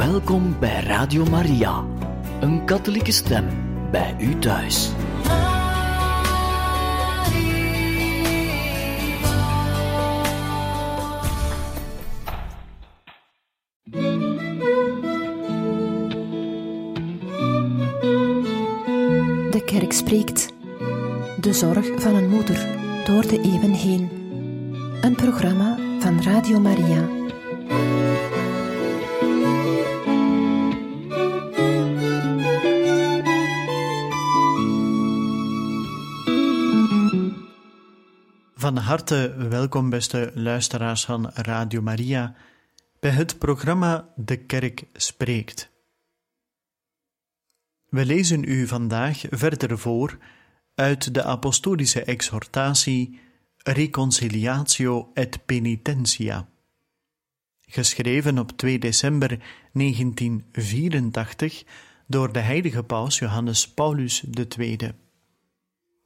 Welkom bij Radio Maria, een katholieke stem bij u thuis. De kerk spreekt. De zorg van een moeder door de eeuwen heen. Een programma van Radio Maria. Van harte welkom, beste luisteraars van Radio Maria, bij het programma De Kerk Spreekt. We lezen u vandaag verder voor uit de apostolische exhortatie Reconciliatio et Penitentia, geschreven op 2 december 1984 door de heilige paus Johannes Paulus II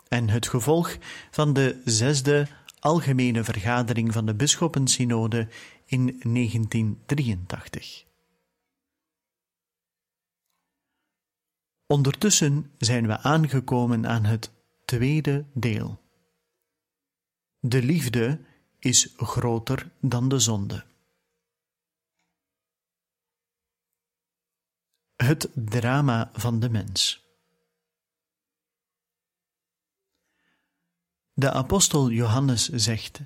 en het gevolg van de zesde algemene vergadering van de Bisschoppensynode in 1983. Ondertussen zijn we aangekomen aan het tweede deel. De liefde is groter dan de zonde. Het drama van de mens. De apostel Johannes zegt: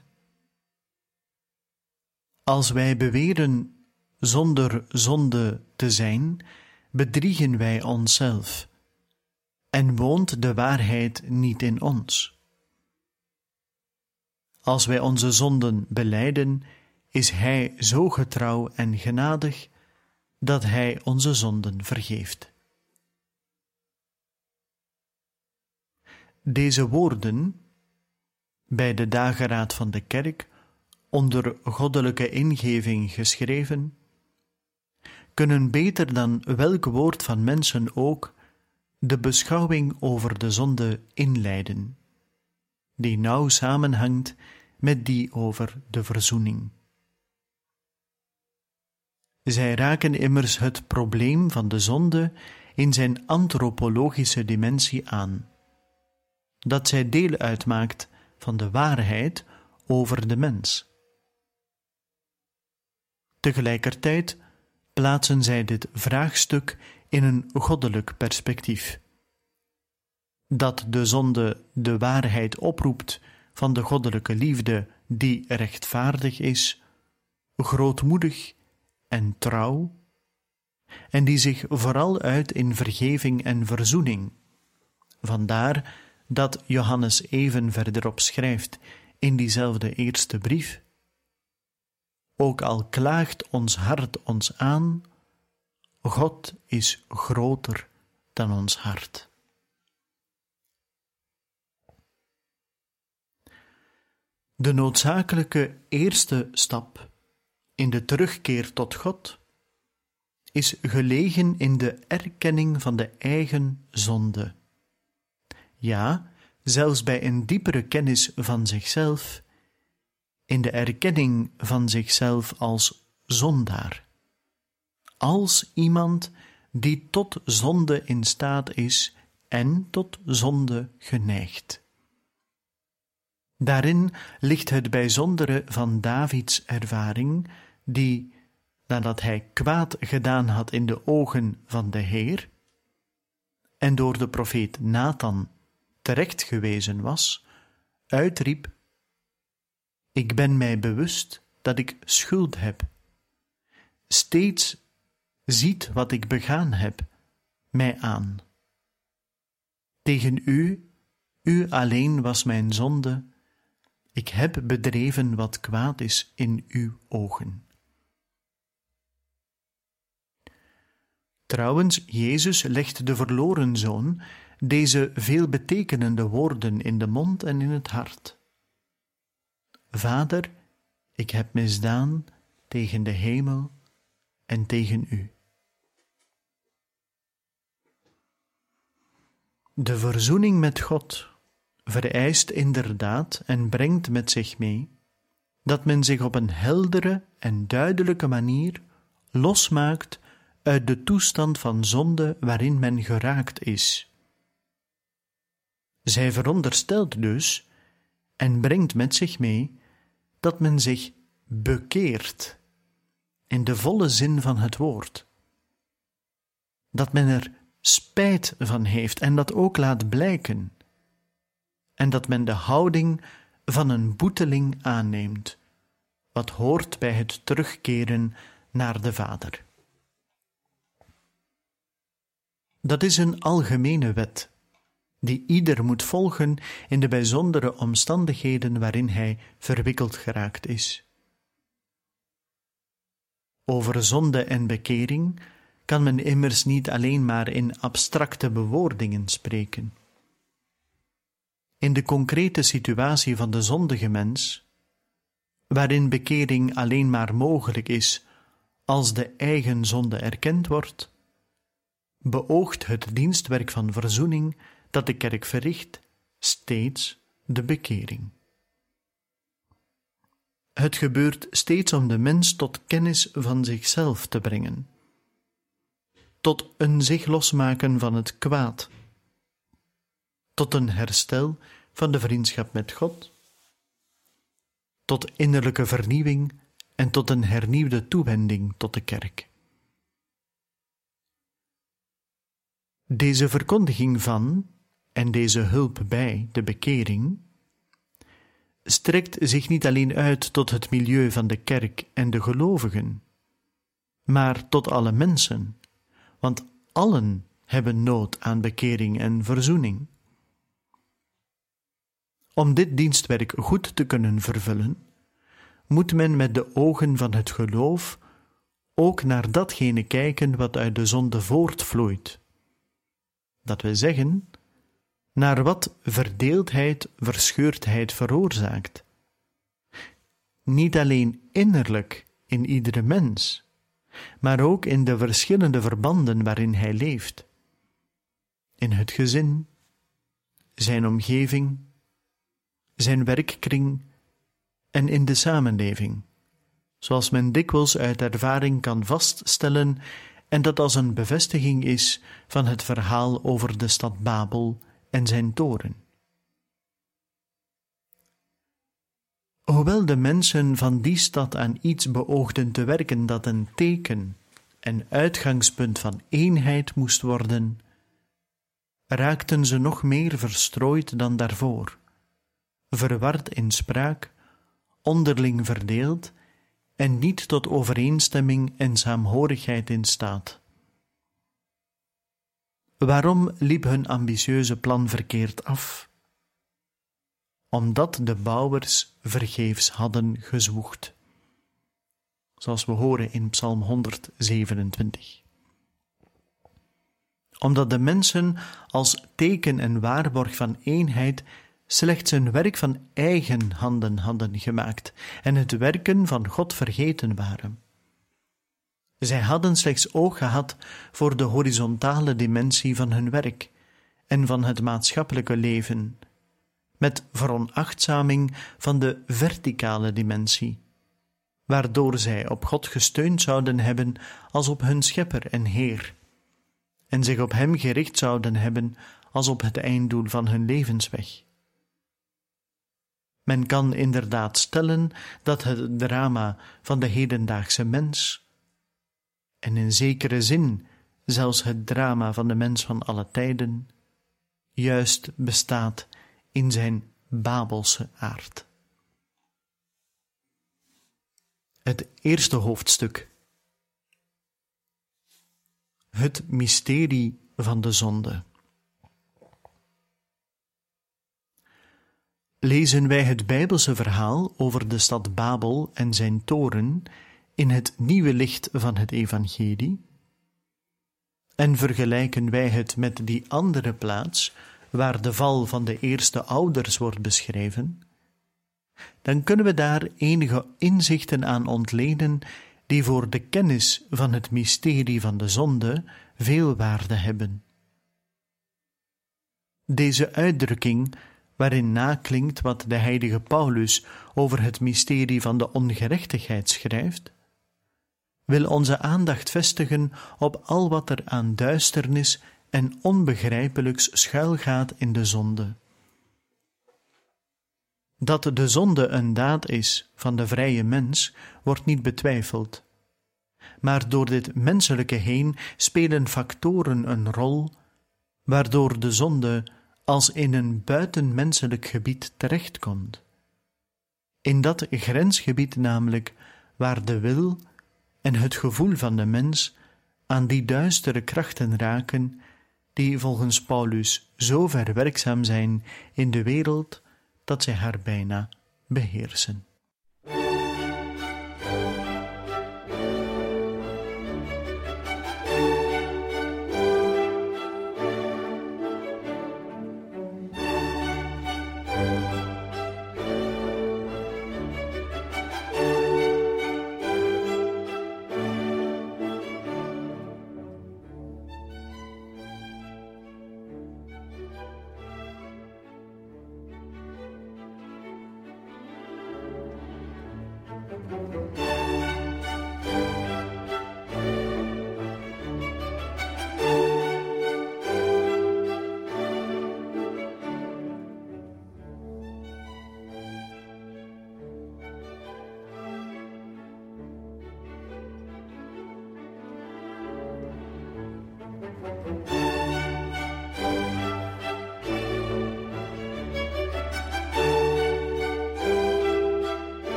Als wij beweren zonder zonde te zijn, bedriegen wij onszelf en woont de waarheid niet in ons. Als wij onze zonden belijden, is Hij zo getrouw en genadig dat Hij onze zonden vergeeft. Deze woorden bij de dageraad van de kerk, onder goddelijke ingeving geschreven, kunnen beter dan welk woord van mensen ook de beschouwing over de zonde inleiden, die nauw samenhangt met die over de verzoening. Zij raken immers het probleem van de zonde in zijn antropologische dimensie aan, dat zij deel uitmaakt van de waarheid over de mens. Tegelijkertijd plaatsen zij dit vraagstuk in een goddelijk perspectief. Dat de zonde de waarheid oproept van de goddelijke liefde die rechtvaardig is, grootmoedig en trouw, en die zich vooral uit in vergeving en verzoening. Vandaar dat Johannes even verderop schrijft in diezelfde eerste brief. Ook al klaagt ons hart ons aan, God is groter dan ons hart. De noodzakelijke eerste stap in de terugkeer tot God is gelegen in de erkenning van de eigen zonde ja, zelfs bij een diepere kennis van zichzelf, in de erkenning van zichzelf als zondaar, als iemand die tot zonde in staat is en tot zonde geneigd. Daarin ligt het bijzondere van Davids ervaring, die, nadat hij kwaad gedaan had in de ogen van de Heer, en door de profeet Nathan terecht gewezen was, uitriep: Ik ben mij bewust dat ik schuld heb. Steeds ziet wat ik begaan heb mij aan. Tegen u, u alleen was mijn zonde, ik heb bedreven wat kwaad is in uw ogen. Trouwens, Jezus legt de verloren zoon deze veelbetekenende woorden in de mond en in het hart. Vader, ik heb misdaan tegen de hemel en tegen u. De verzoening met God vereist inderdaad en brengt met zich mee dat men zich op een heldere en duidelijke manier losmaakt uit de toestand van zonde waarin men geraakt is. Zij veronderstelt dus en brengt met zich mee dat men zich bekeert in de volle zin van het woord. Dat men er spijt van heeft en dat ook laat blijken. En dat men de houding van een boeteling aanneemt, wat hoort bij het terugkeren naar de Vader. Dat is een algemene wet, die ieder moet volgen in de bijzondere omstandigheden waarin hij verwikkeld geraakt is. Over zonde en bekering kan men immers niet alleen maar in abstracte bewoordingen spreken. In de concrete situatie van de zondige mens, waarin bekering alleen maar mogelijk is als de eigen zonde erkend wordt, beoogt het dienstwerk van verzoening dat de kerk verricht steeds de bekering. Het gebeurt steeds om de mens tot kennis van zichzelf te brengen, tot een zich losmaken van het kwaad, tot een herstel van de vriendschap met God, tot innerlijke vernieuwing en tot een hernieuwde toewending tot de kerk. Deze verkondiging van en deze hulp bij de bekering strekt zich niet alleen uit tot het milieu van de kerk en de gelovigen, maar tot alle mensen, want allen hebben nood aan bekering en verzoening. Om dit dienstwerk goed te kunnen vervullen, moet men met de ogen van het geloof ook naar datgene kijken wat uit de zonde voortvloeit. Dat we zeggen, naar wat verdeeldheid, verscheurdheid veroorzaakt. Niet alleen innerlijk in iedere mens, maar ook in de verschillende verbanden waarin hij leeft. In het gezin, zijn omgeving, zijn werkkring en in de samenleving, zoals men dikwijls uit ervaring kan vaststellen en dat als een bevestiging is van het verhaal over de stad Babel en zijn toren. Hoewel de mensen van die stad aan iets beoogden te werken dat een teken en uitgangspunt van eenheid moest worden, raakten ze nog meer verstrooid dan daarvoor, verward in spraak, onderling verdeeld en niet tot overeenstemming en saamhorigheid in staat. Waarom liep hun ambitieuze plan verkeerd af? Omdat de bouwers vergeefs hadden gezwoegd. Zoals we horen in Psalm 127. Omdat de mensen als teken en waarborg van eenheid slechts een werk van eigen handen hadden gemaakt en het werken van God vergeten waren. Zij hadden slechts oog gehad voor de horizontale dimensie van hun werk en van het maatschappelijke leven, met veronachtzaming van de verticale dimensie, waardoor zij op God gesteund zouden hebben als op hun schepper en Heer, en zich op Hem gericht zouden hebben als op het einddoel van hun levensweg. Men kan inderdaad stellen dat het drama van de hedendaagse mens en in zekere zin zelfs het drama van de mens van alle tijden, juist bestaat in zijn Babelse aard. Het eerste hoofdstuk. Het mysterie van de zonde. Lezen wij het Bijbelse verhaal over de stad Babel en zijn toren in het nieuwe licht van het Evangelie? En vergelijken wij het met die andere plaats waar de val van de eerste ouders wordt beschreven, dan kunnen we daar enige inzichten aan ontleden die voor de kennis van het mysterie van de zonde veel waarde hebben. Deze uitdrukking, waarin naklinkt wat de heilige Paulus over het mysterie van de ongerechtigheid schrijft, wil onze aandacht vestigen op al wat er aan duisternis en onbegrijpelijks schuilgaat in de zonde. Dat de zonde een daad is van de vrije mens, wordt niet betwijfeld. Maar door dit menselijke heen spelen factoren een rol, waardoor de zonde als in een buitenmenselijk gebied terechtkomt. In dat grensgebied namelijk waar de wil en het gevoel van de mens aan die duistere krachten raken, die volgens Paulus zo ver werkzaam zijn in de wereld dat zij haar bijna beheersen.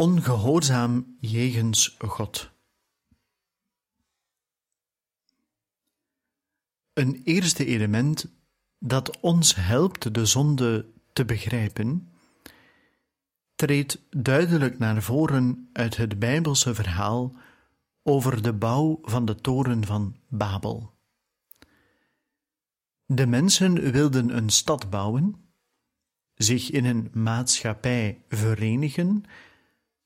Ongehoorzaam jegens God. Een eerste element dat ons helpt de zonde te begrijpen, treedt duidelijk naar voren uit het Bijbelse verhaal over de bouw van de toren van Babel. De mensen wilden een stad bouwen, zich in een maatschappij verenigen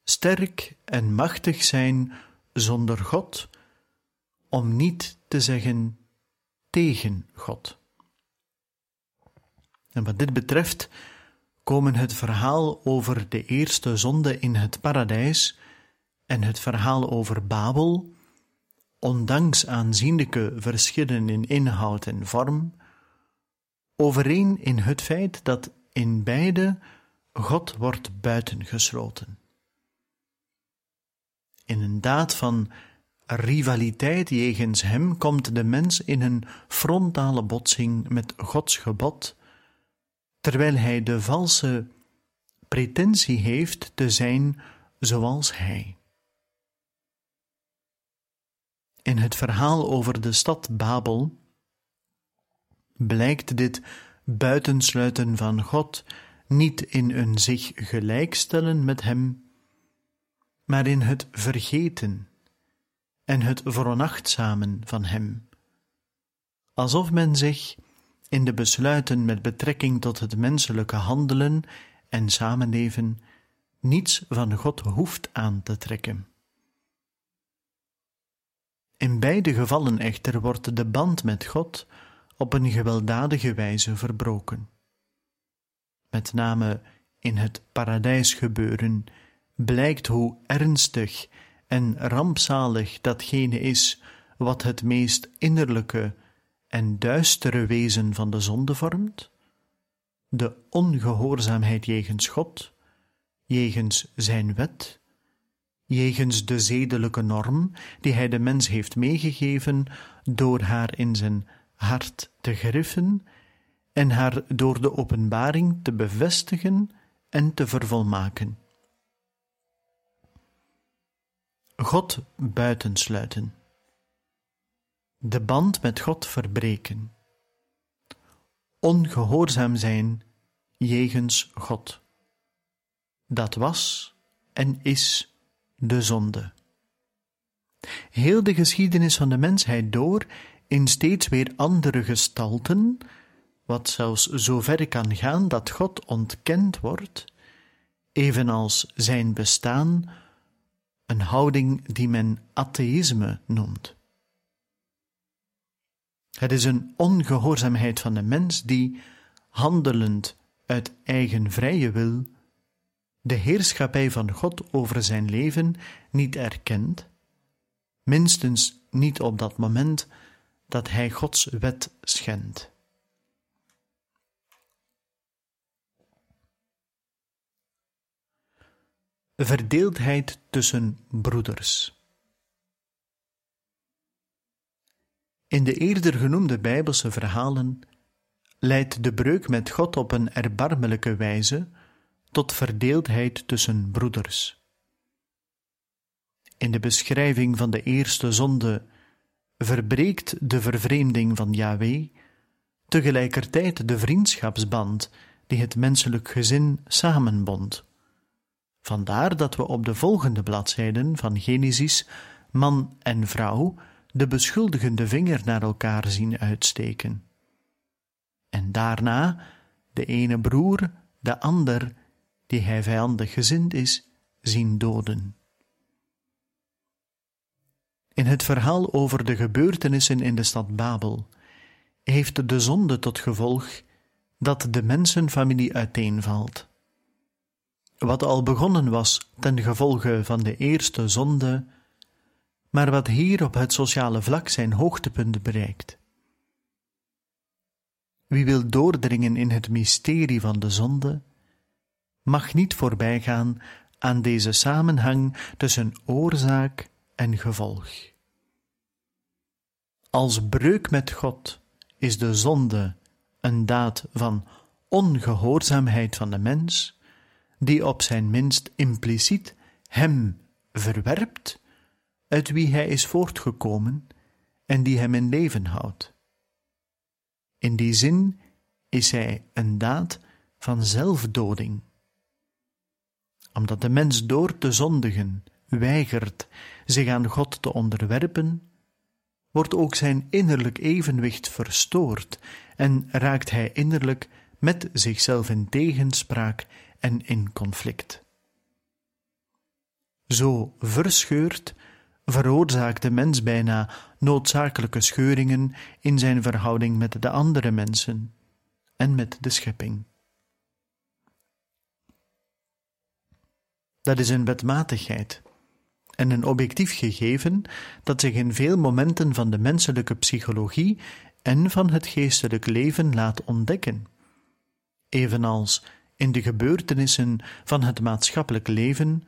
sterk en machtig zijn zonder God, om niet te zeggen tegen God. En wat dit betreft komen het verhaal over de eerste zonde in het paradijs en het verhaal over Babel, ondanks aanzienlijke verschillen in inhoud en vorm, overeen in het feit dat in beide God wordt buitengesloten in een daad van rivaliteit jegens hem komt de mens in een frontale botsing met Gods gebod, terwijl hij de valse pretentie heeft te zijn zoals hij. In het verhaal over de stad Babel blijkt dit buitensluiten van God niet in een zich gelijkstellen met Hem, maar in het vergeten en het veronachtzamen van Hem, alsof men zich in de besluiten met betrekking tot het menselijke handelen en samenleven niets van God hoeft aan te trekken. In beide gevallen echter wordt de band met God op een gewelddadige wijze verbroken. Met name in het paradijsgebeuren blijkt hoe ernstig en rampzalig datgene is wat het meest innerlijke en duistere wezen van de zonde vormt, de ongehoorzaamheid jegens God, jegens zijn wet, jegens de zedelijke norm die hij de mens heeft meegegeven door haar in zijn hart te griffen en haar door de openbaring te bevestigen en te vervolmaken. God buitensluiten. De band met God verbreken. Ongehoorzaam zijn jegens God. Dat was en is de zonde. Heel de geschiedenis van de mensheid door in steeds weer andere gestalten, wat zelfs zo ver kan gaan dat God ontkend wordt, evenals zijn bestaan, een houding die men atheïsme noemt. Het is een ongehoorzaamheid van de mens die, handelend uit eigen vrije wil, de heerschappij van God over zijn leven niet erkent, minstens niet op dat moment dat hij Gods wet schendt. Verdeeldheid tussen broeders. In de eerder genoemde Bijbelse verhalen leidt de breuk met God op een erbarmelijke wijze tot verdeeldheid tussen broeders. In de beschrijving van de eerste zonde verbreekt de vervreemding van Yahweh tegelijkertijd de vriendschapsband die het menselijk gezin samenbond. Vandaar dat we op de volgende bladzijden van Genesis man en vrouw de beschuldigende vinger naar elkaar zien uitsteken. En daarna de ene broer de ander, die hij vijandig gezind is, zien doden. In het verhaal over de gebeurtenissen in de stad Babel heeft de zonde tot gevolg dat de mensenfamilie uiteenvalt. Wat al begonnen was ten gevolge van de eerste zonde, maar wat hier op het sociale vlak zijn hoogtepunt bereikt. Wie wil doordringen in het mysterie van de zonde, mag niet voorbijgaan aan deze samenhang tussen oorzaak en gevolg. Als breuk met God is de zonde een daad van ongehoorzaamheid van de mens, die op zijn minst impliciet hem verwerpt, uit wie hij is voortgekomen en die hem in leven houdt. In die zin is hij een daad van zelfdoding. Omdat de mens door te zondigen weigert zich aan God te onderwerpen, wordt ook zijn innerlijk evenwicht verstoord en raakt hij innerlijk met zichzelf in tegenspraak en in conflict. Zo verscheurd veroorzaakt de mens bijna noodzakelijke scheuringen in zijn verhouding met de andere mensen en met de schepping. Dat is een wetmatigheid en een objectief gegeven dat zich in veel momenten van de menselijke psychologie en van het geestelijk leven laat ontdekken, evenals in de gebeurtenissen van het maatschappelijk leven,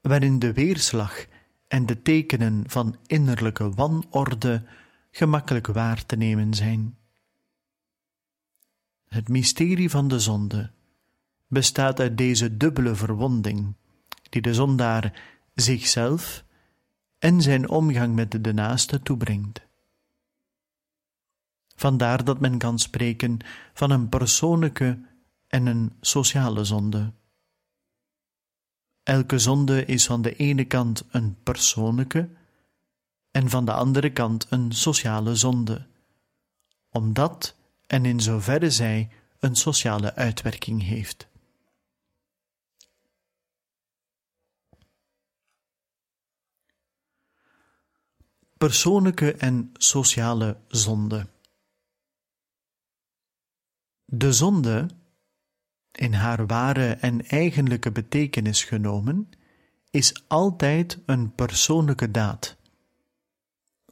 waarin de weerslag en de tekenen van innerlijke wanorde gemakkelijk waar te nemen zijn. Het mysterie van de zonde bestaat uit deze dubbele verwonding, die de zondaar zichzelf en zijn omgang met de naaste toebrengt. Vandaar dat men kan spreken van een persoonlijke en een sociale zonde. Elke zonde is van de ene kant een persoonlijke en van de andere kant een sociale zonde, omdat en in zoverre zij een sociale uitwerking heeft. Persoonlijke en sociale zonde. De zonde, in haar ware en eigenlijke betekenis genomen, is altijd een persoonlijke daad,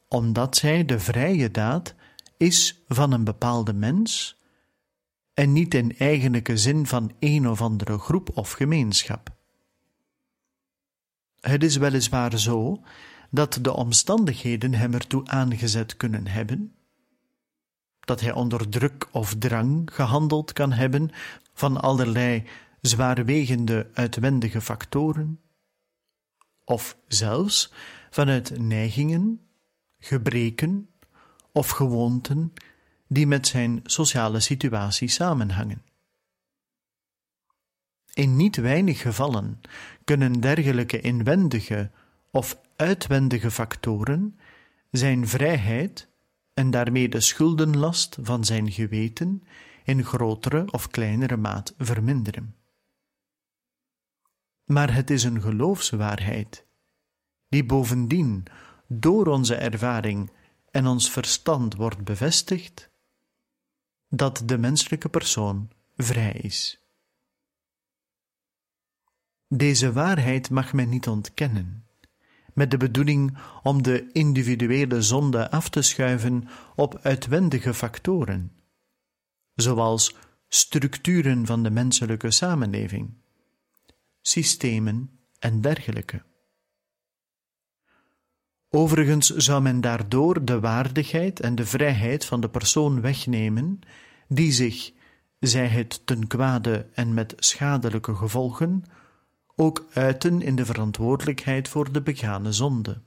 omdat zij de vrije daad is van een bepaalde mens en niet in eigenlijke zin van een of andere groep of gemeenschap. Het is weliswaar zo dat de omstandigheden hem ertoe aangezet kunnen hebben, dat hij onder druk of drang gehandeld kan hebben van allerlei zwaarwegende uitwendige factoren, of zelfs vanuit neigingen, gebreken of gewoonten die met zijn sociale situatie samenhangen. In niet weinig gevallen kunnen dergelijke inwendige of uitwendige factoren zijn vrijheid en daarmee de schuldenlast van zijn geweten in grotere of kleinere maat verminderen. Maar het is een geloofswaarheid, die bovendien door onze ervaring en ons verstand wordt bevestigd, dat de menselijke persoon vrij is. Deze waarheid mag men niet ontkennen, met de bedoeling om de individuele zonde af te schuiven op uitwendige factoren, zoals structuren van de menselijke samenleving, systemen en dergelijke. Overigens zou men daardoor de waardigheid en de vrijheid van de persoon wegnemen, die zich, zij het ten kwade en met schadelijke gevolgen, ook uiten in de verantwoordelijkheid voor de begane zonde.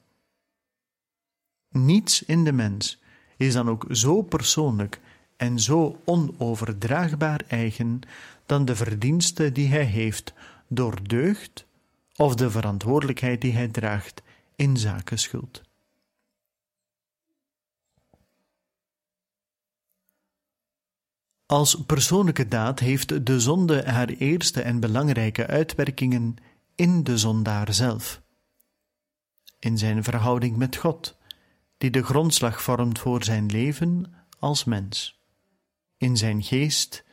Niets in de mens is dan ook zo persoonlijk en zo onoverdraagbaar eigen dan de verdienste die hij heeft door deugd of de verantwoordelijkheid die hij draagt in zaken schuld. Als persoonlijke daad heeft de zonde haar eerste en belangrijke uitwerkingen in de zondaar zelf, in zijn verhouding met God, die de grondslag vormt voor zijn leven als mens, in zijn geest,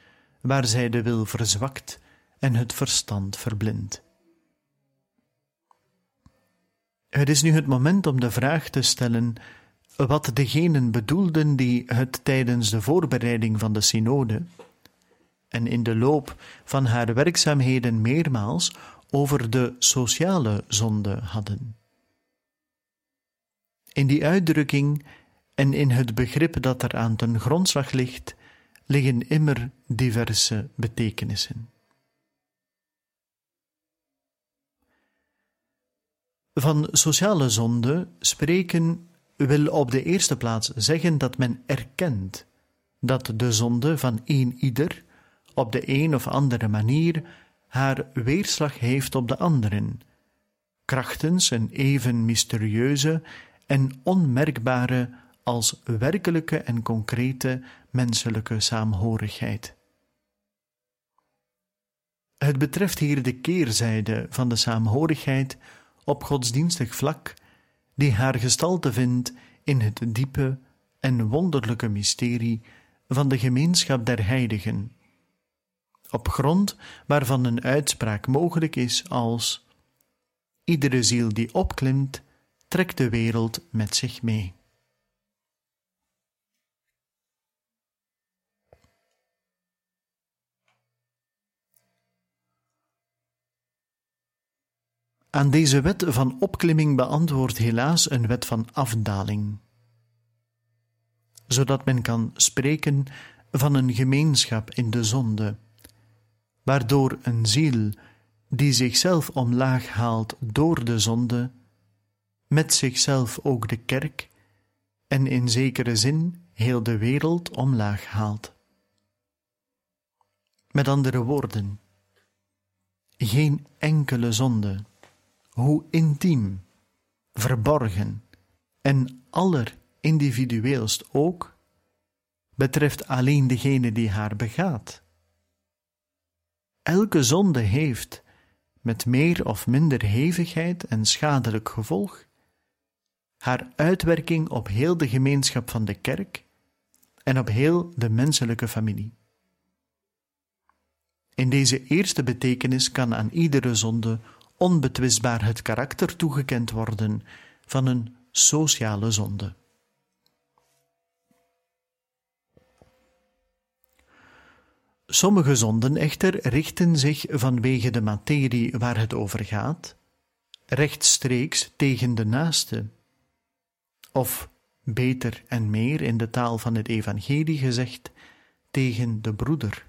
waar zij de wil verzwakt en het verstand verblindt. Het is nu het moment om de vraag te stellen wat degenen bedoelden die het tijdens de voorbereiding van de synode en in de loop van haar werkzaamheden meermaals over de sociale zonde hadden. In die uitdrukking en in het begrip dat er aan ten grondslag ligt, liggen immer diverse betekenissen. Van sociale zonde spreken wil op de eerste plaats zeggen dat men erkent dat de zonde van een ieder op de een of andere manier haar weerslag heeft op de anderen, krachtens een even mysterieuze en onmerkbare als werkelijke en concrete menselijke saamhorigheid. Het betreft hier de keerzijde van de saamhorigheid op godsdienstig vlak, die haar gestalte vindt in het diepe en wonderlijke mysterie van de gemeenschap der heiligen, op grond waarvan een uitspraak mogelijk is als Iedere ziel die opklimt, trekt de wereld met zich mee. Aan deze wet van opklimming beantwoordt helaas een wet van afdaling, zodat men kan spreken van een gemeenschap in de zonde, waardoor een ziel die zichzelf omlaag haalt door de zonde, met zichzelf ook de kerk en in zekere zin heel de wereld omlaag haalt. Met andere woorden, geen enkele zonde, hoe intiem, verborgen en allerindividueelst ook, betreft alleen degene die haar begaat. Elke zonde heeft, met meer of minder hevigheid en schadelijk gevolg, haar uitwerking op heel de gemeenschap van de kerk en op heel de menselijke familie. In deze eerste betekenis kan aan iedere zonde onbetwistbaar het karakter toegekend worden van een sociale zonde. Sommige zonden echter richten zich vanwege de materie waar het over gaat, rechtstreeks tegen de naaste, of beter en meer in de taal van het Evangelie gezegd, tegen de broeder.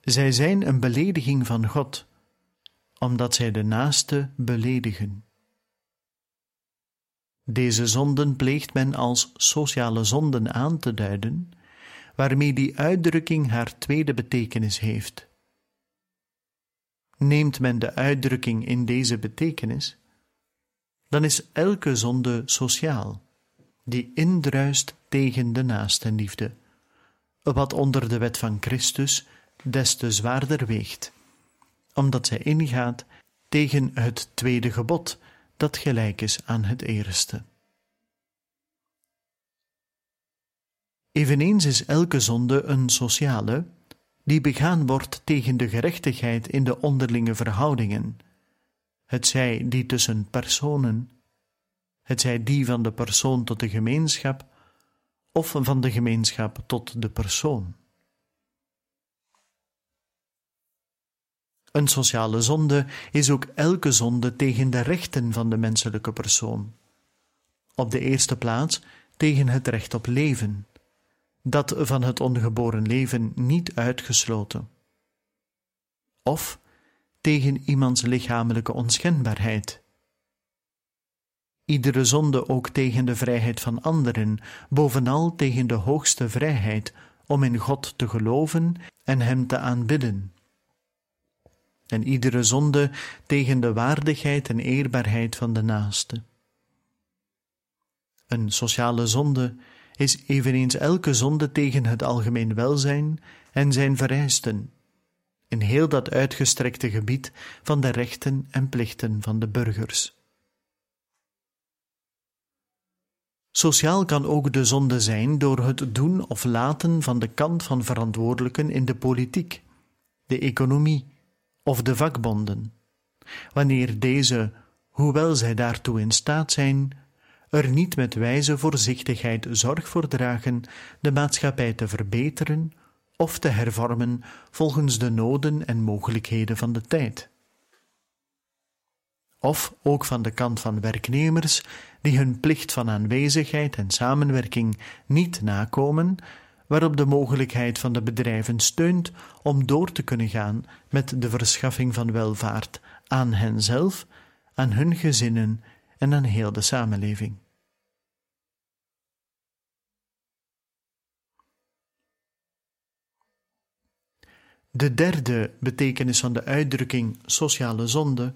Zij zijn een belediging van God, omdat zij de naaste beledigen. Deze zonden pleegt men als sociale zonden aan te duiden, waarmee die uitdrukking haar tweede betekenis heeft. Neemt men de uitdrukking in deze betekenis, dan is elke zonde sociaal, die indruist tegen de naastenliefde, wat onder de wet van Christus des te zwaarder weegt, omdat zij ingaat tegen het tweede gebod, dat gelijk is aan het eerste. Eveneens is elke zonde een sociale, die begaan wordt tegen de gerechtigheid in de onderlinge verhoudingen, het zij die tussen personen, het zij die van de persoon tot de gemeenschap, of van de gemeenschap tot de persoon. Een sociale zonde is ook elke zonde tegen de rechten van de menselijke persoon. Op de eerste plaats tegen het recht op leven, dat van het ongeboren leven niet uitgesloten. Of tegen iemands lichamelijke onschendbaarheid. Iedere zonde ook tegen de vrijheid van anderen, bovenal tegen de hoogste vrijheid om in God te geloven en Hem te aanbidden en iedere zonde tegen de waardigheid en eerbaarheid van de naaste. Een sociale zonde is eveneens elke zonde tegen het algemeen welzijn en zijn vereisten, in heel dat uitgestrekte gebied van de rechten en plichten van de burgers. Sociaal kan ook de zonde zijn door het doen of laten van de kant van verantwoordelijken in de politiek, de economie, of de vakbonden, wanneer deze, hoewel zij daartoe in staat zijn, er niet met wijze voorzichtigheid zorg voor dragen de maatschappij te verbeteren of te hervormen volgens de noden en mogelijkheden van de tijd. Of ook van de kant van werknemers die hun plicht van aanwezigheid en samenwerking niet nakomen, waarop de mogelijkheid van de bedrijven steunt om door te kunnen gaan met de verschaffing van welvaart aan henzelf, aan hun gezinnen en aan heel de samenleving. De derde betekenis van de uitdrukking sociale zonde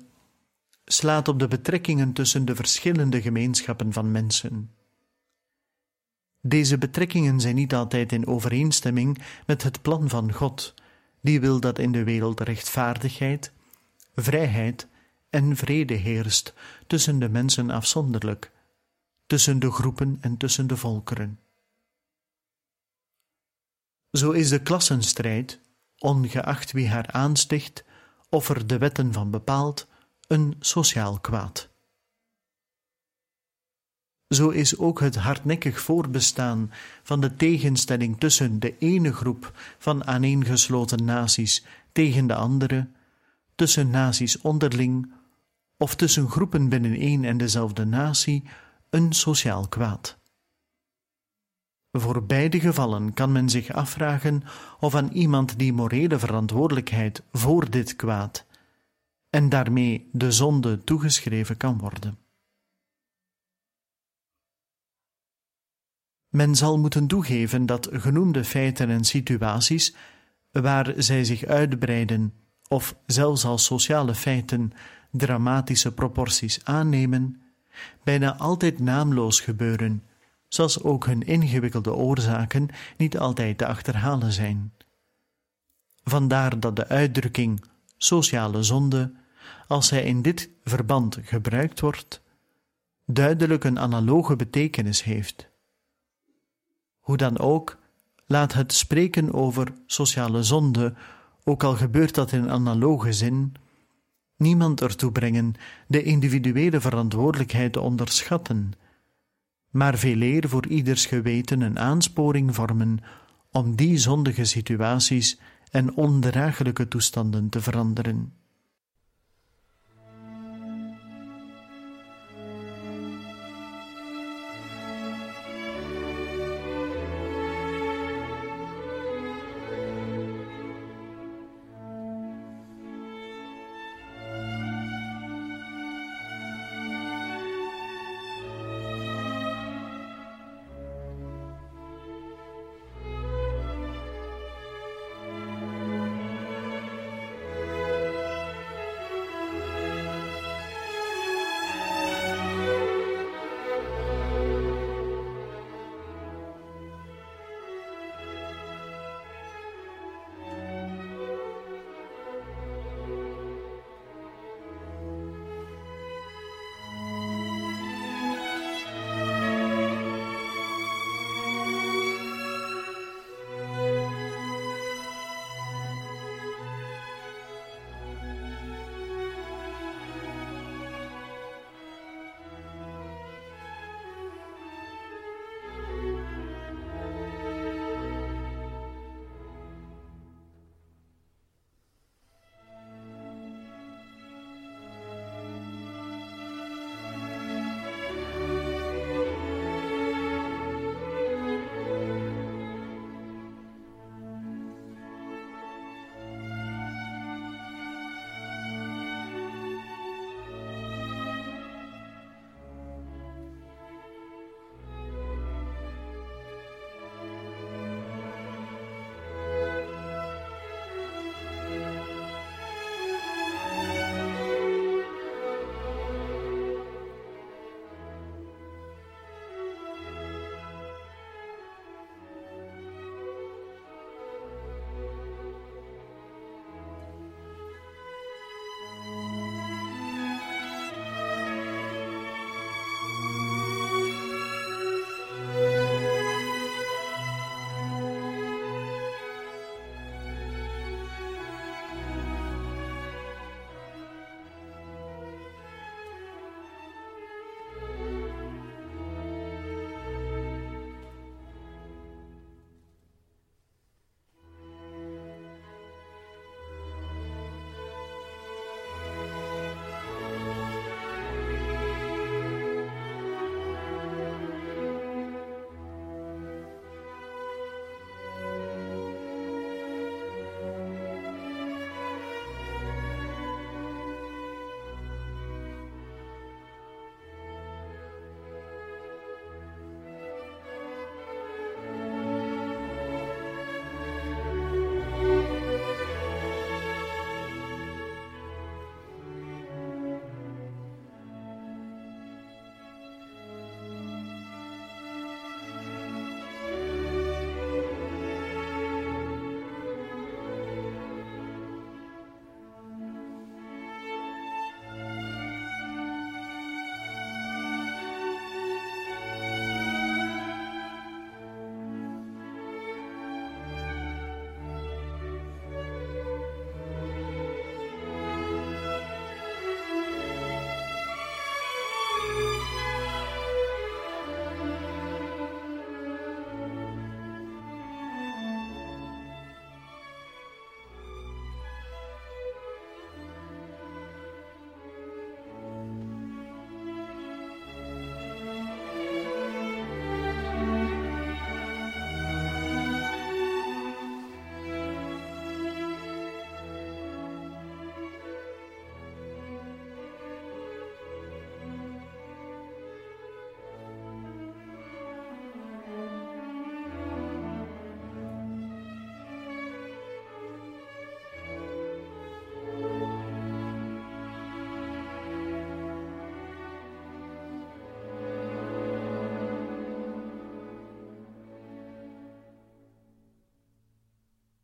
slaat op de betrekkingen tussen de verschillende gemeenschappen van mensen. Deze betrekkingen zijn niet altijd in overeenstemming met het plan van God, die wil dat in de wereld rechtvaardigheid, vrijheid en vrede heerst tussen de mensen afzonderlijk, tussen de groepen en tussen de volkeren. Zo is de klassenstrijd, ongeacht wie haar aansticht of er de wetten van bepaalt, een sociaal kwaad. Zo is ook het hardnekkig voorbestaan van de tegenstelling tussen de ene groep van aaneengesloten naties tegen de andere, tussen naties onderling of tussen groepen binnen één en dezelfde natie, een sociaal kwaad. Voor beide gevallen kan men zich afvragen of aan iemand die morele verantwoordelijkheid voor dit kwaad en daarmee de zonde toegeschreven kan worden. Men zal moeten toegeven dat genoemde feiten en situaties waar zij zich uitbreiden of zelfs als sociale feiten dramatische proporties aannemen, bijna altijd naamloos gebeuren, zoals ook hun ingewikkelde oorzaken niet altijd te achterhalen zijn. Vandaar dat de uitdrukking sociale zonde, als zij in dit verband gebruikt wordt, duidelijk een analoge betekenis heeft. Hoe dan ook, laat het spreken over sociale zonde, ook al gebeurt dat in analoge zin, niemand ertoe brengen de individuele verantwoordelijkheid te onderschatten, maar veeleer voor ieders geweten een aansporing vormen om die zondige situaties en ondraaglijke toestanden te veranderen.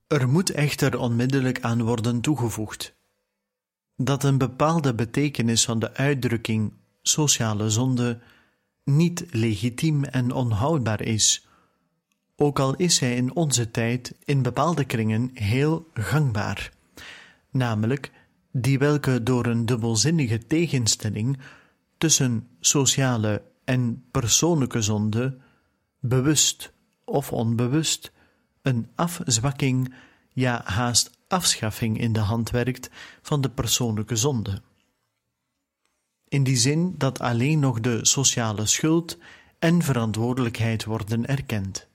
Er moet echter onmiddellijk aan worden toegevoegd dat een bepaalde betekenis van de uitdrukking sociale zonde niet legitiem en onhoudbaar is, ook al is hij in onze tijd in bepaalde kringen heel gangbaar, namelijk die welke door een dubbelzinnige tegenstelling tussen sociale en persoonlijke zonde, bewust of onbewust, een afzwakking, ja haast afschaffing in de hand werkt van de persoonlijke zonde. In die zin dat alleen nog de sociale schuld en verantwoordelijkheid worden erkend.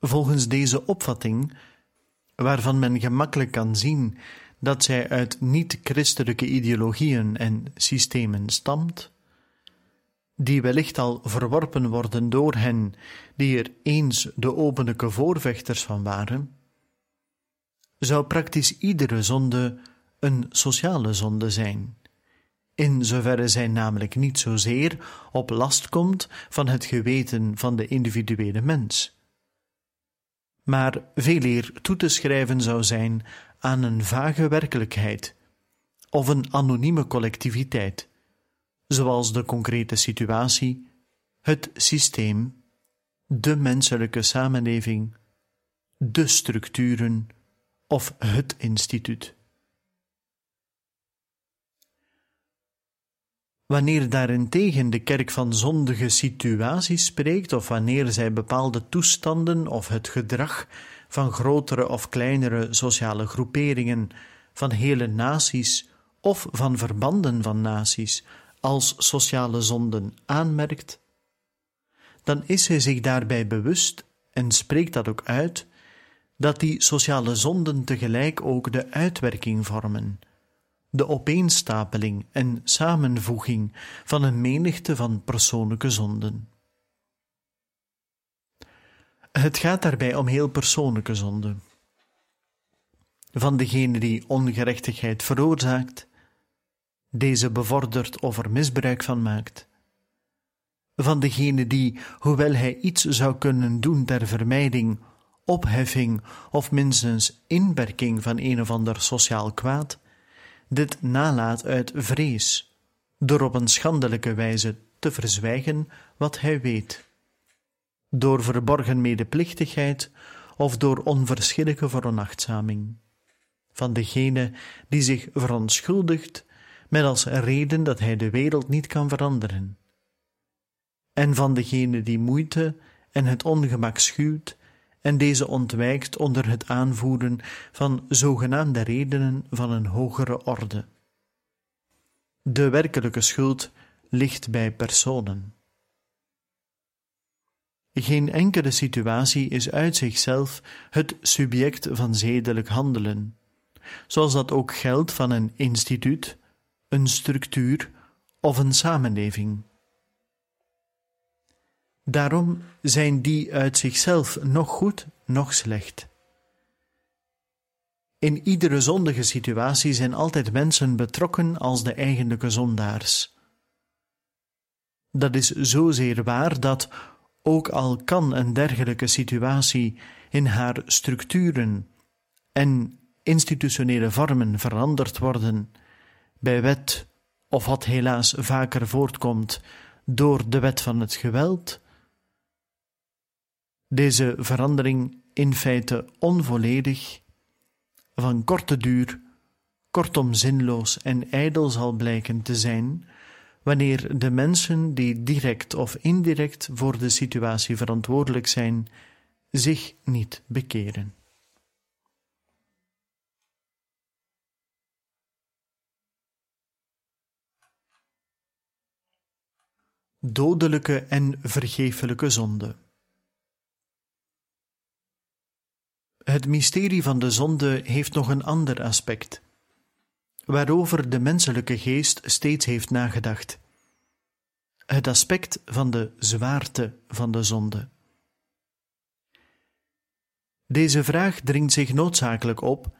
Volgens deze opvatting, waarvan men gemakkelijk kan zien dat zij uit niet-christelijke ideologieën en systemen stamt, die wellicht al verworpen worden door hen die er eens de openlijke voorvechters van waren, zou praktisch iedere zonde een sociale zonde zijn, in zoverre zij namelijk niet zozeer op last komt van het geweten van de individuele mens, maar veel eer toe te schrijven zou zijn aan een vage werkelijkheid of een anonieme collectiviteit, zoals de concrete situatie, het systeem, de menselijke samenleving, de structuren of het instituut. Wanneer daarentegen de kerk van zondige situaties spreekt, of wanneer zij bepaalde toestanden of het gedrag van grotere of kleinere sociale groeperingen, van hele naties of van verbanden van naties als sociale zonden aanmerkt, dan is hij zich daarbij bewust en spreekt dat ook uit dat die sociale zonden tegelijk ook de uitwerking vormen, de opeenstapeling en samenvoeging van een menigte van persoonlijke zonden. Het gaat daarbij om heel persoonlijke zonden. Van degene die ongerechtigheid veroorzaakt, deze bevordert of er misbruik van maakt. Van degene die, hoewel hij iets zou kunnen doen ter vermijding opheffing of minstens inperking van een of ander sociaal kwaad, dit nalaat uit vrees, door op een schandelijke wijze te verzwijgen wat hij weet, door verborgen medeplichtigheid of door onverschillige veronachtzaming, van degene die zich verontschuldigt met als reden dat hij de wereld niet kan veranderen, en van degene die moeite en het ongemak schuwt en deze ontwijkt onder het aanvoeren van zogenaamde redenen van een hogere orde. De werkelijke schuld ligt bij personen. Geen enkele situatie is uit zichzelf het subject van zedelijk handelen, zoals dat ook geldt van een instituut, een structuur of een samenleving. Daarom zijn die uit zichzelf nog goed, nog slecht. In iedere zondige situatie zijn altijd mensen betrokken als de eigenlijke zondaars. Dat is zozeer waar dat, ook al kan een dergelijke situatie in haar structuren en institutionele vormen veranderd worden, bij wet of wat helaas vaker voortkomt door de wet van het geweld, deze verandering in feite onvolledig, van korte duur, kortom zinloos en ijdel zal blijken te zijn, wanneer de mensen die direct of indirect voor de situatie verantwoordelijk zijn, zich niet bekeren. Dodelijke en vergeeflijke zonde. Het mysterie van de zonde heeft nog een ander aspect, waarover de menselijke geest steeds heeft nagedacht. Het aspect van de zwaarte van de zonde. Deze vraag dringt zich noodzakelijk op,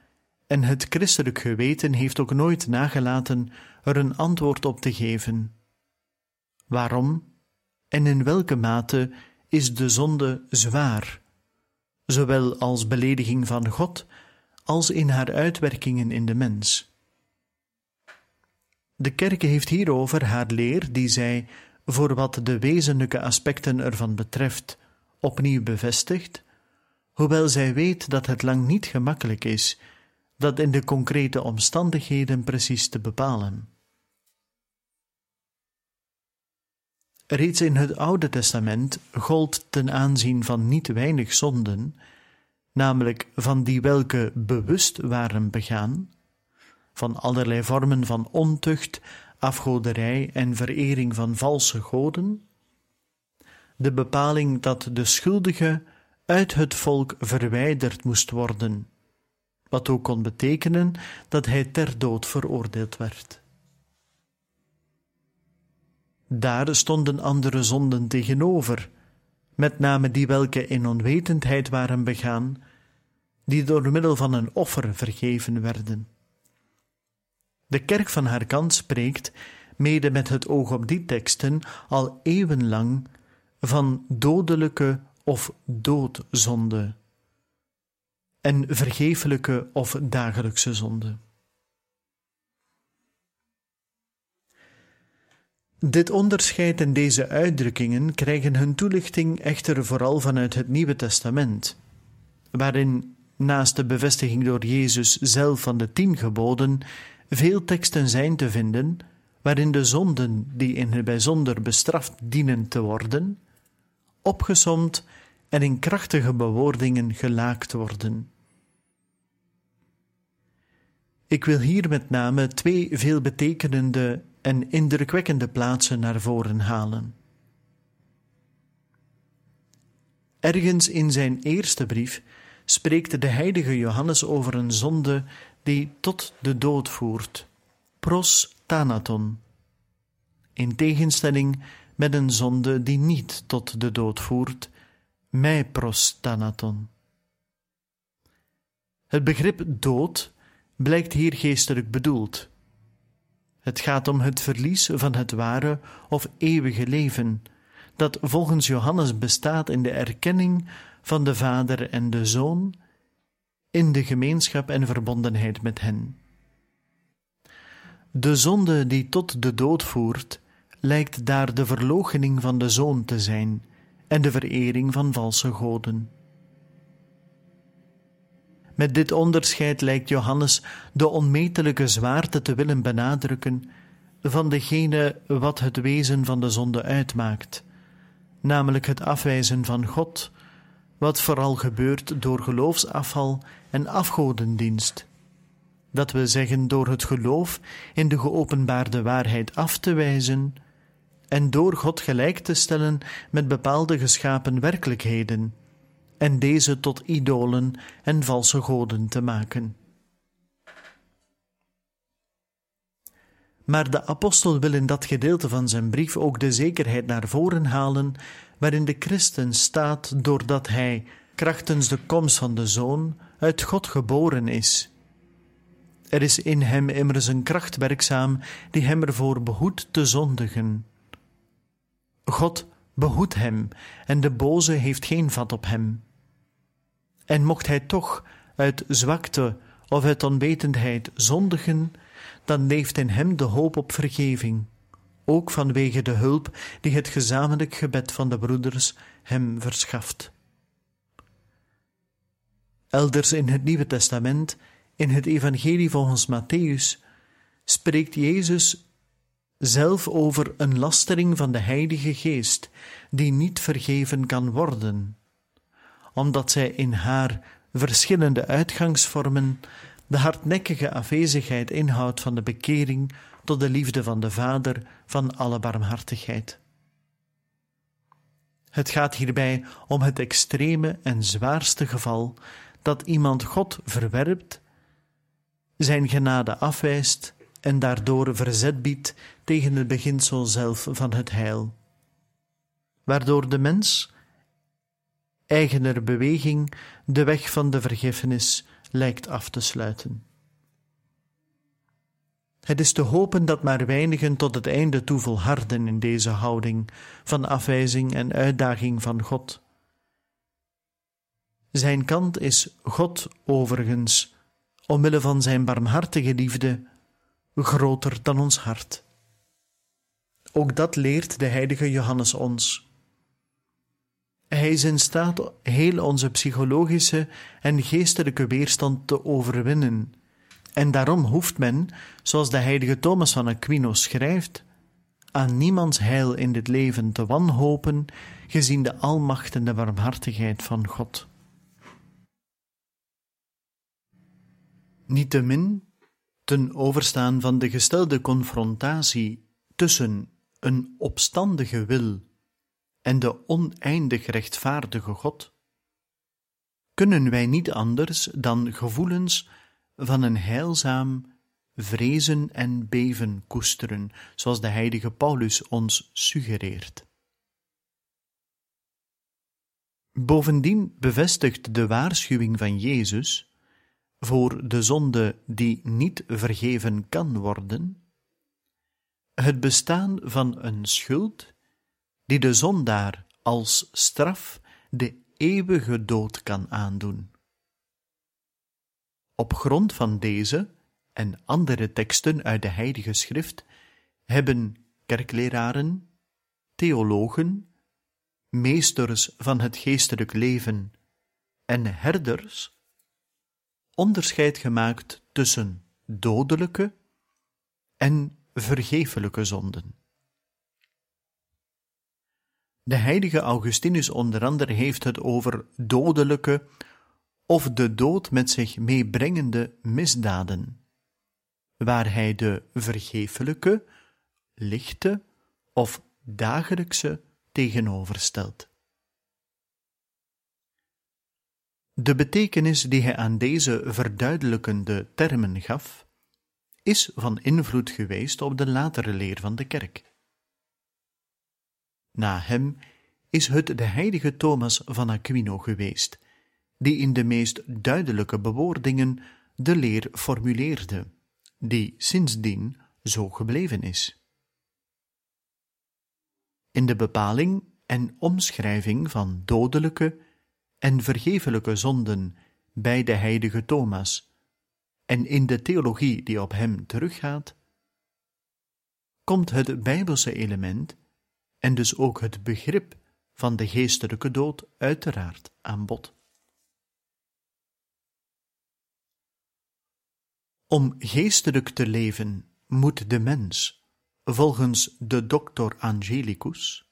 en het christelijk geweten heeft ook nooit nagelaten er een antwoord op te geven. Waarom en in welke mate is de zonde zwaar? zowel als belediging van God als in haar uitwerkingen in de mens. De kerk heeft hierover haar leer, die zij, voor wat de wezenlijke aspecten ervan betreft, opnieuw bevestigt, hoewel zij weet dat het lang niet gemakkelijk is dat in de concrete omstandigheden precies te bepalen. Reeds in het Oude Testament gold ten aanzien van niet weinig zonden, namelijk van die welke bewust waren begaan, van allerlei vormen van ontucht, afgoderij en verering van valse goden, de bepaling dat de schuldige uit het volk verwijderd moest worden, wat ook kon betekenen dat hij ter dood veroordeeld werd. Daar stonden andere zonden tegenover, met name die welke in onwetendheid waren begaan, die door middel van een offer vergeven werden. De kerk van haar kant spreekt, mede met het oog op die teksten, al eeuwenlang van dodelijke of doodzonde en vergeeflijke of dagelijkse zonde. Dit onderscheid en deze uitdrukkingen krijgen hun toelichting echter vooral vanuit het Nieuwe Testament, waarin naast de bevestiging door Jezus zelf van de tien geboden veel teksten zijn te vinden waarin de zonden die in het bijzonder bestraft dienen te worden, opgesomd en in krachtige bewoordingen gelaakt worden. Ik wil hier met name twee veelbetekenende en indrukwekkende plaatsen naar voren halen. Ergens in zijn eerste brief spreekt de heilige Johannes over een zonde die tot de dood voert, pros thanaton, in tegenstelling met een zonde die niet tot de dood voert, mij pros thanaton. Het begrip dood blijkt hier geestelijk bedoeld. Het gaat om het verlies van het ware of eeuwige leven, dat volgens Johannes bestaat in de erkenning van de Vader en de Zoon, in de gemeenschap en verbondenheid met hen. De zonde die tot de dood voert, lijkt daar de verloochening van de Zoon te zijn en de verering van valse goden. Met dit onderscheid lijkt Johannes de onmetelijke zwaarte te willen benadrukken van degene wat het wezen van de zonde uitmaakt, namelijk het afwijzen van God, wat vooral gebeurt door geloofsafval en afgodendienst. Dat we zeggen door het geloof in de geopenbaarde waarheid af te wijzen en door God gelijk te stellen met bepaalde geschapen werkelijkheden en deze tot idolen en valse goden te maken. Maar de apostel wil in dat gedeelte van zijn brief ook de zekerheid naar voren halen waarin de christen staat doordat hij, krachtens de komst van de Zoon, uit God geboren is. Er is in hem immers een kracht werkzaam die hem ervoor behoedt te zondigen. God behoedt hem en de boze heeft geen vat op hem. En mocht hij toch uit zwakte of uit onwetendheid zondigen, dan leeft in hem de hoop op vergeving, ook vanwege de hulp die het gezamenlijk gebed van de broeders hem verschaft. Elders in het Nieuwe Testament, in het Evangelie volgens Matthäus, spreekt Jezus zelf over een lastering van de Heilige Geest, die niet vergeven kan worden omdat zij in haar verschillende uitgangsvormen de hardnekkige afwezigheid inhoudt van de bekering tot de liefde van de Vader van alle barmhartigheid. Het gaat hierbij om het extreme en zwaarste geval dat iemand God verwerpt, zijn genade afwijst en daardoor verzet biedt tegen het beginsel zelf van het heil, waardoor de mens eigener beweging de weg van de vergiffenis lijkt af te sluiten. Het is te hopen dat maar weinigen tot het einde toe volharden in deze houding van afwijzing en uitdaging van God. Zijn kant is God overigens, omwille van zijn barmhartige liefde, groter dan ons hart. Ook dat leert de heilige Johannes ons. Hij is in staat heel onze psychologische en geestelijke weerstand te overwinnen. En daarom hoeft men, zoals de heilige Thomas van Aquino schrijft, aan niemands heil in dit leven te wanhopen, gezien de almacht warmhartigheid van God. Niettemin, ten overstaan van de gestelde confrontatie tussen een opstandige wil en de oneindig rechtvaardige God, kunnen wij niet anders dan gevoelens van een heilzaam vrezen en beven koesteren, zoals de heilige Paulus ons suggereert. Bovendien bevestigt de waarschuwing van Jezus voor de zonde die niet vergeven kan worden, het bestaan van een schuld die de zondaar als straf de eeuwige dood kan aandoen. Op grond van deze en andere teksten uit de Heilige Schrift hebben kerkleraren, theologen, meesters van het geestelijk leven en herders onderscheid gemaakt tussen dodelijke en vergeeflijke zonden. De heilige Augustinus onder andere heeft het over dodelijke of de dood met zich meebrengende misdaden, waar hij de vergeeflijke, lichte of dagelijkse tegenoverstelt. De betekenis die hij aan deze verduidelijkende termen gaf, is van invloed geweest op de latere leer van de kerk. Na hem is het de heilige Thomas van Aquino geweest, die in de meest duidelijke bewoordingen de leer formuleerde, die sindsdien zo gebleven is. In de bepaling en omschrijving van dodelijke en vergevelijke zonden bij de heilige Thomas en in de theologie die op hem teruggaat, komt het bijbelse element en dus ook het begrip van de geestelijke dood uiteraard aan bod. Om geestelijk te leven moet de mens, volgens de doctor Angelicus,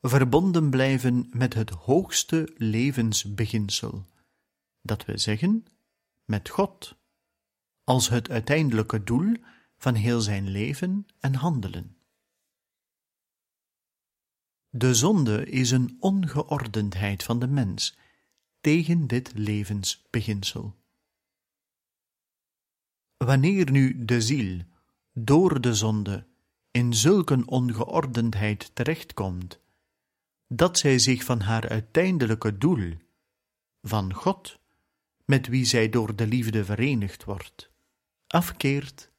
verbonden blijven met het hoogste levensbeginsel, dat we zeggen, met God, als het uiteindelijke doel van heel zijn leven en handelen. De zonde is een ongeordendheid van de mens tegen dit levensbeginsel. Wanneer nu de ziel door de zonde in zulke ongeordendheid terechtkomt, dat zij zich van haar uiteindelijke doel, van God, met wie zij door de liefde verenigd wordt, afkeert,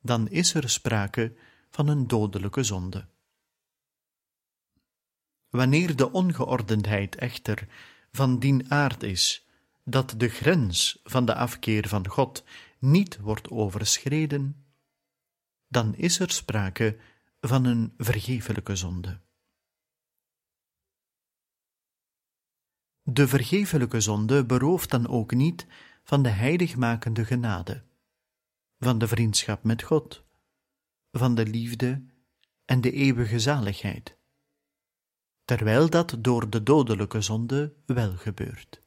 dan is er sprake van een dodelijke zonde. Wanneer de ongeordendheid echter van dien aard is dat de grens van de afkeer van God niet wordt overschreden, dan is er sprake van een vergeeflijke zonde. De vergeeflijke zonde berooft dan ook niet van de heiligmakende genade, van de vriendschap met God, van de liefde en de eeuwige zaligheid, terwijl dat door de dodelijke zonde wel gebeurt.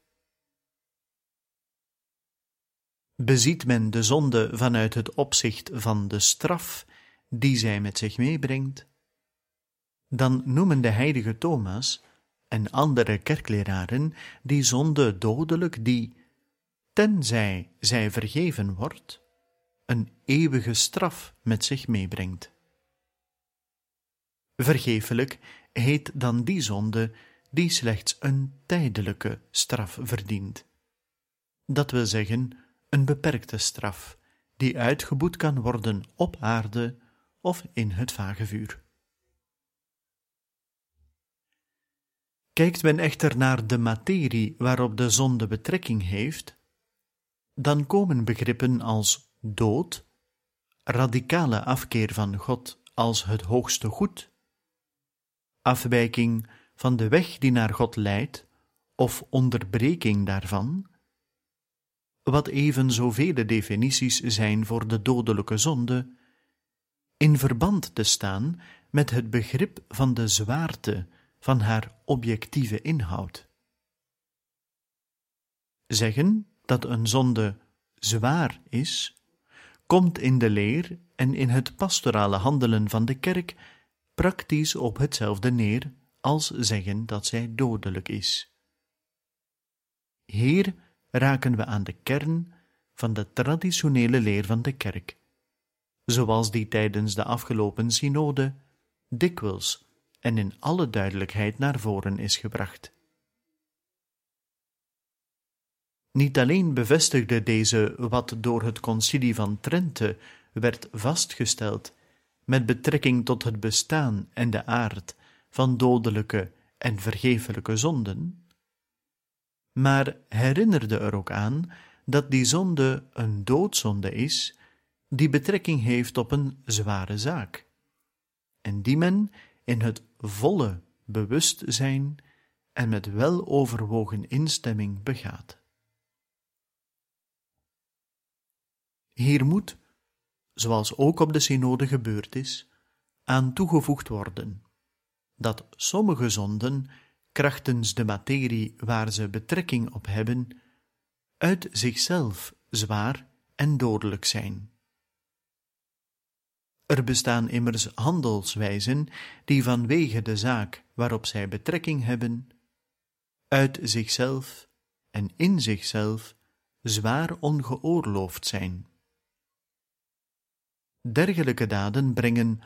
Beziet men de zonde vanuit het opzicht van de straf die zij met zich meebrengt, dan noemen de heilige Thomas en andere kerkleraren die zonde dodelijk die, tenzij zij vergeven wordt, een eeuwige straf met zich meebrengt. Vergeeflijk heet dan die zonde die slechts een tijdelijke straf verdient. Dat wil zeggen, een beperkte straf, die uitgeboet kan worden op aarde of in het vage vuur. Kijkt men echter naar de materie waarop de zonde betrekking heeft, dan komen begrippen als dood, radicale afkeer van God als het hoogste goed, afwijking van de weg die naar God leidt, of onderbreking daarvan, wat even zoveel definities zijn voor de dodelijke zonde, in verband te staan met het begrip van de zwaarte van haar objectieve inhoud. Zeggen dat een zonde zwaar is, komt in de leer en in het pastorale handelen van de kerk praktisch op hetzelfde neer als zeggen dat zij dodelijk is. Hier raken we aan de kern van de traditionele leer van de kerk, zoals die tijdens de afgelopen synode dikwijls en in alle duidelijkheid naar voren is gebracht. Niet alleen bevestigde deze wat door het concilie van Trente werd vastgesteld met betrekking tot het bestaan en de aard van dodelijke en vergeeflijke zonden, maar herinnerde er ook aan dat die zonde een doodzonde is, die betrekking heeft op een zware zaak, en die men in het volle bewustzijn en met weloverwogen instemming begaat. Hier moet, zoals ook op de synode gebeurd is, aan toegevoegd worden dat sommige zonden, krachtens de materie waar ze betrekking op hebben, uit zichzelf zwaar en dodelijk zijn. Er bestaan immers handelswijzen die vanwege de zaak waarop zij betrekking hebben, uit zichzelf en in zichzelf zwaar ongeoorloofd zijn. Dergelijke daden brengen,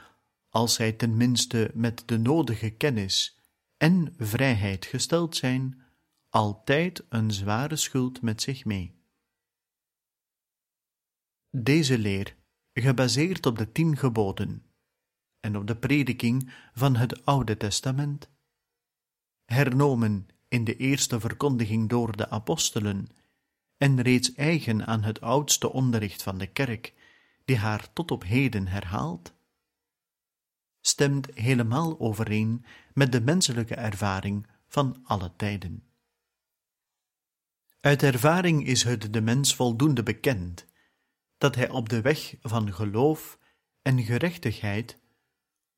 als zij tenminste met de nodige kennis en vrijheid gesteld zijn, altijd een zware schuld met zich mee. Deze leer gebaseerd op de tien geboden en op de prediking van het Oude Testament, hernomen in de eerste verkondiging door de apostelen en reeds eigen aan het oudste onderricht van de kerk, die haar tot op heden herhaalt, stemt helemaal overeen met de menselijke ervaring van alle tijden. Uit ervaring is het de mens voldoende bekend dat hij op de weg van geloof en gerechtigheid,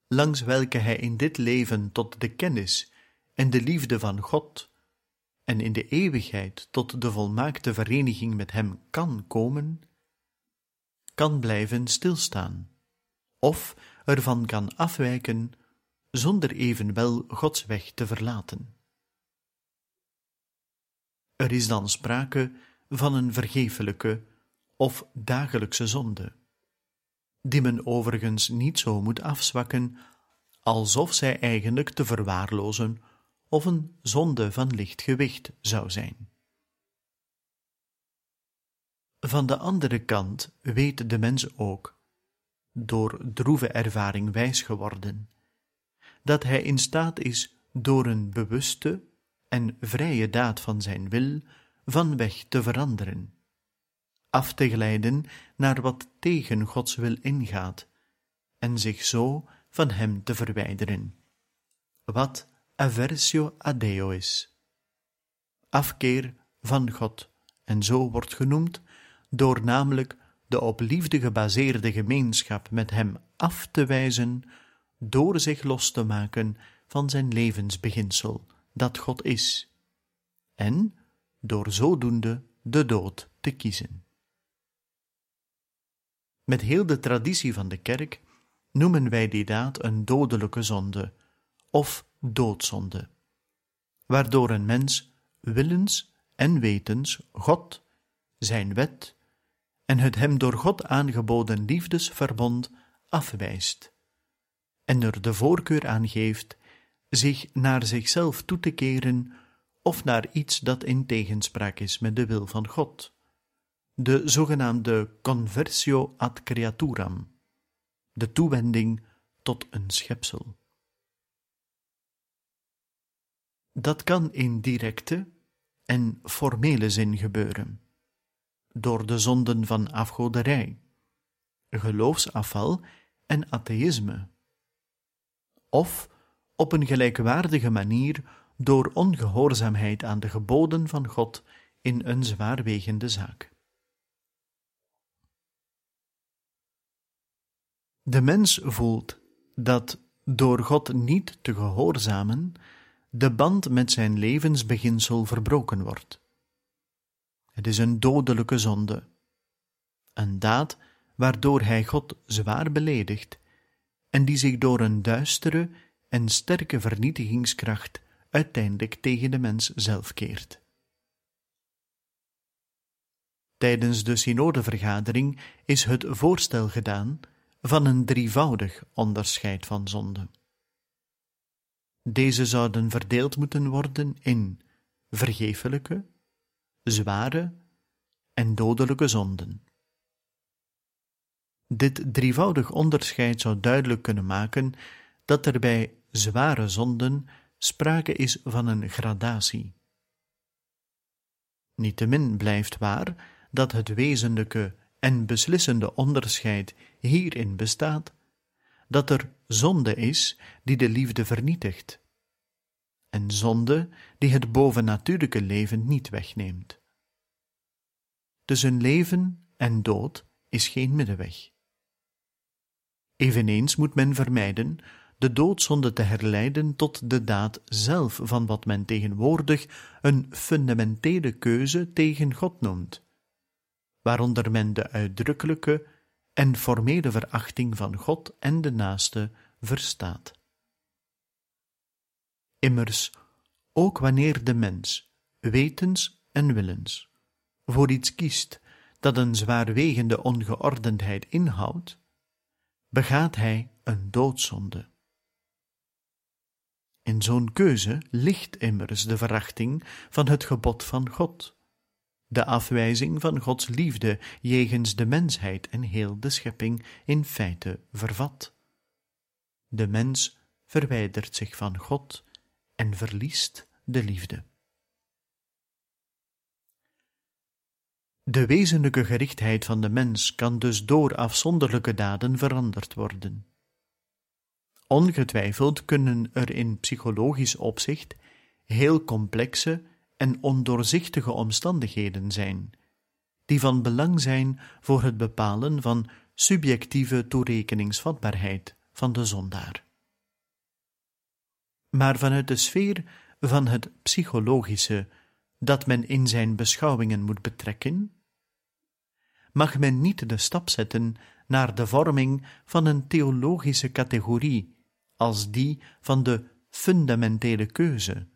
langs welke hij in dit leven tot de kennis en de liefde van God en in de eeuwigheid tot de volmaakte vereniging met Hem kan komen, kan blijven stilstaan, of ervan kan afwijken zonder evenwel Gods weg te verlaten. Er is dan sprake van een vergeeflijke of dagelijkse zonde, die men overigens niet zo moet afzwakken alsof zij eigenlijk te verwaarlozen of een zonde van licht gewicht zou zijn. Van de andere kant weet de mens ook, door droeve ervaring wijs geworden, dat hij in staat is door een bewuste en vrije daad van zijn wil van weg te veranderen af te glijden naar wat tegen Gods wil ingaat, en zich zo van Hem te verwijderen. Wat aversio a Deo is. Afkeer van God, en zo wordt genoemd, door namelijk de op liefde gebaseerde gemeenschap met Hem af te wijzen, door zich los te maken van zijn levensbeginsel, dat God is, en door zodoende de dood te kiezen. Met heel de traditie van de kerk noemen wij die daad een dodelijke zonde of doodzonde, waardoor een mens willens en wetens God, zijn wet en het hem door God aangeboden liefdesverbond afwijst. En er de voorkeur aan geeft zich naar zichzelf toe te keren of naar iets dat in tegenspraak is met de wil van God. De zogenaamde conversio ad creaturam, de toewending tot een schepsel. Dat kan in directe en formele zin gebeuren, door de zonden van afgoderij, geloofsafval en atheïsme, of op een gelijkwaardige manier door ongehoorzaamheid aan de geboden van God in een zwaarwegende zaak. De mens voelt dat door God niet te gehoorzamen de band met zijn levensbeginsel verbroken wordt. Het is een dodelijke zonde, een daad waardoor hij God zwaar beledigt en die zich door een duistere en sterke vernietigingskracht uiteindelijk tegen de mens zelf keert. Tijdens de synodevergadering is het voorstel gedaan van een drievoudig onderscheid van zonde. Deze zouden verdeeld moeten worden in vergeeflijke, zware en dodelijke zonden. Dit drievoudig onderscheid zou duidelijk kunnen maken dat er bij zware zonden sprake is van een gradatie. Niettemin blijft waar dat het wezenlijke en beslissende onderscheid hierin bestaat dat er zonde is die de liefde vernietigt, en zonde die het bovennatuurlijke leven niet wegneemt. Tussen leven en dood is geen middenweg. Eveneens moet men vermijden de doodzonde te herleiden tot de daad zelf van wat men tegenwoordig een fundamentele keuze tegen God noemt, waaronder men de uitdrukkelijke en formele verachting van God en de naaste verstaat. Immers, ook wanneer de mens, wetens en willens, voor iets kiest dat een zwaarwegende ongeordendheid inhoudt, begaat hij een doodzonde. In zo'n keuze ligt immers de verachting van het gebod van God, de afwijzing van Gods liefde jegens de mensheid en heel de schepping in feite vervat. De mens verwijdert zich van God en verliest de liefde. De wezenlijke gerichtheid van de mens kan dus door afzonderlijke daden veranderd worden. Ongetwijfeld kunnen er in psychologisch opzicht heel complexe en ondoorzichtige omstandigheden zijn, die van belang zijn voor het bepalen van subjectieve toerekeningsvatbaarheid van de zondaar. Maar vanuit de sfeer van het psychologische dat men in zijn beschouwingen moet betrekken, mag men niet de stap zetten naar de vorming van een theologische categorie als die van de fundamentele keuze,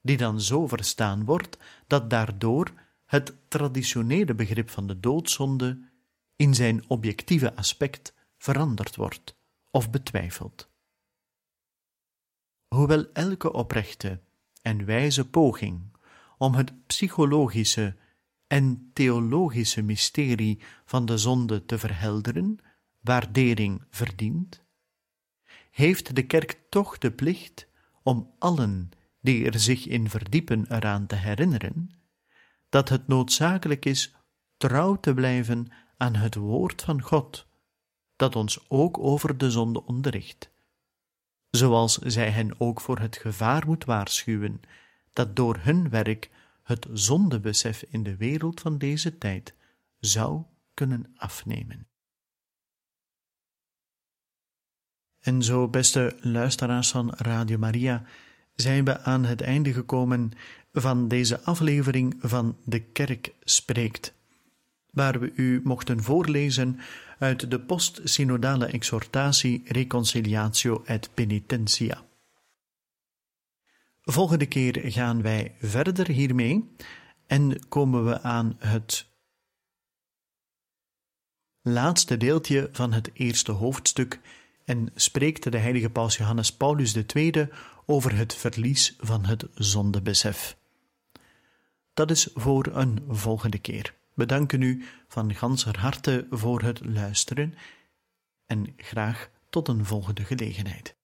die dan zo verstaan wordt dat daardoor het traditionele begrip van de doodzonde in zijn objectieve aspect veranderd wordt of betwijfeld. Hoewel elke oprechte en wijze poging om het psychologische en theologische mysterie van de zonde te verhelderen, waardering verdient, heeft de kerk toch de plicht om allen die er zich in verdiepen eraan te herinneren, dat het noodzakelijk is trouw te blijven aan het woord van God, dat ons ook over de zonde onderricht, zoals zij hen ook voor het gevaar moet waarschuwen, dat door hun werk het zondebesef in de wereld van deze tijd zou kunnen afnemen. En zo, beste luisteraars van Radio Maria, zijn we aan het einde gekomen van deze aflevering van De Kerk Spreekt, waar we u mochten voorlezen uit de post-synodale exhortatie Reconciliatio et Penitentia. Volgende keer gaan wij verder hiermee en komen we aan het laatste deeltje van het eerste hoofdstuk en spreekt de heilige paus Johannes Paulus II over het verlies van het zondebesef. Dat is voor een volgende keer. Bedanken u van ganser harte voor het luisteren en graag tot een volgende gelegenheid.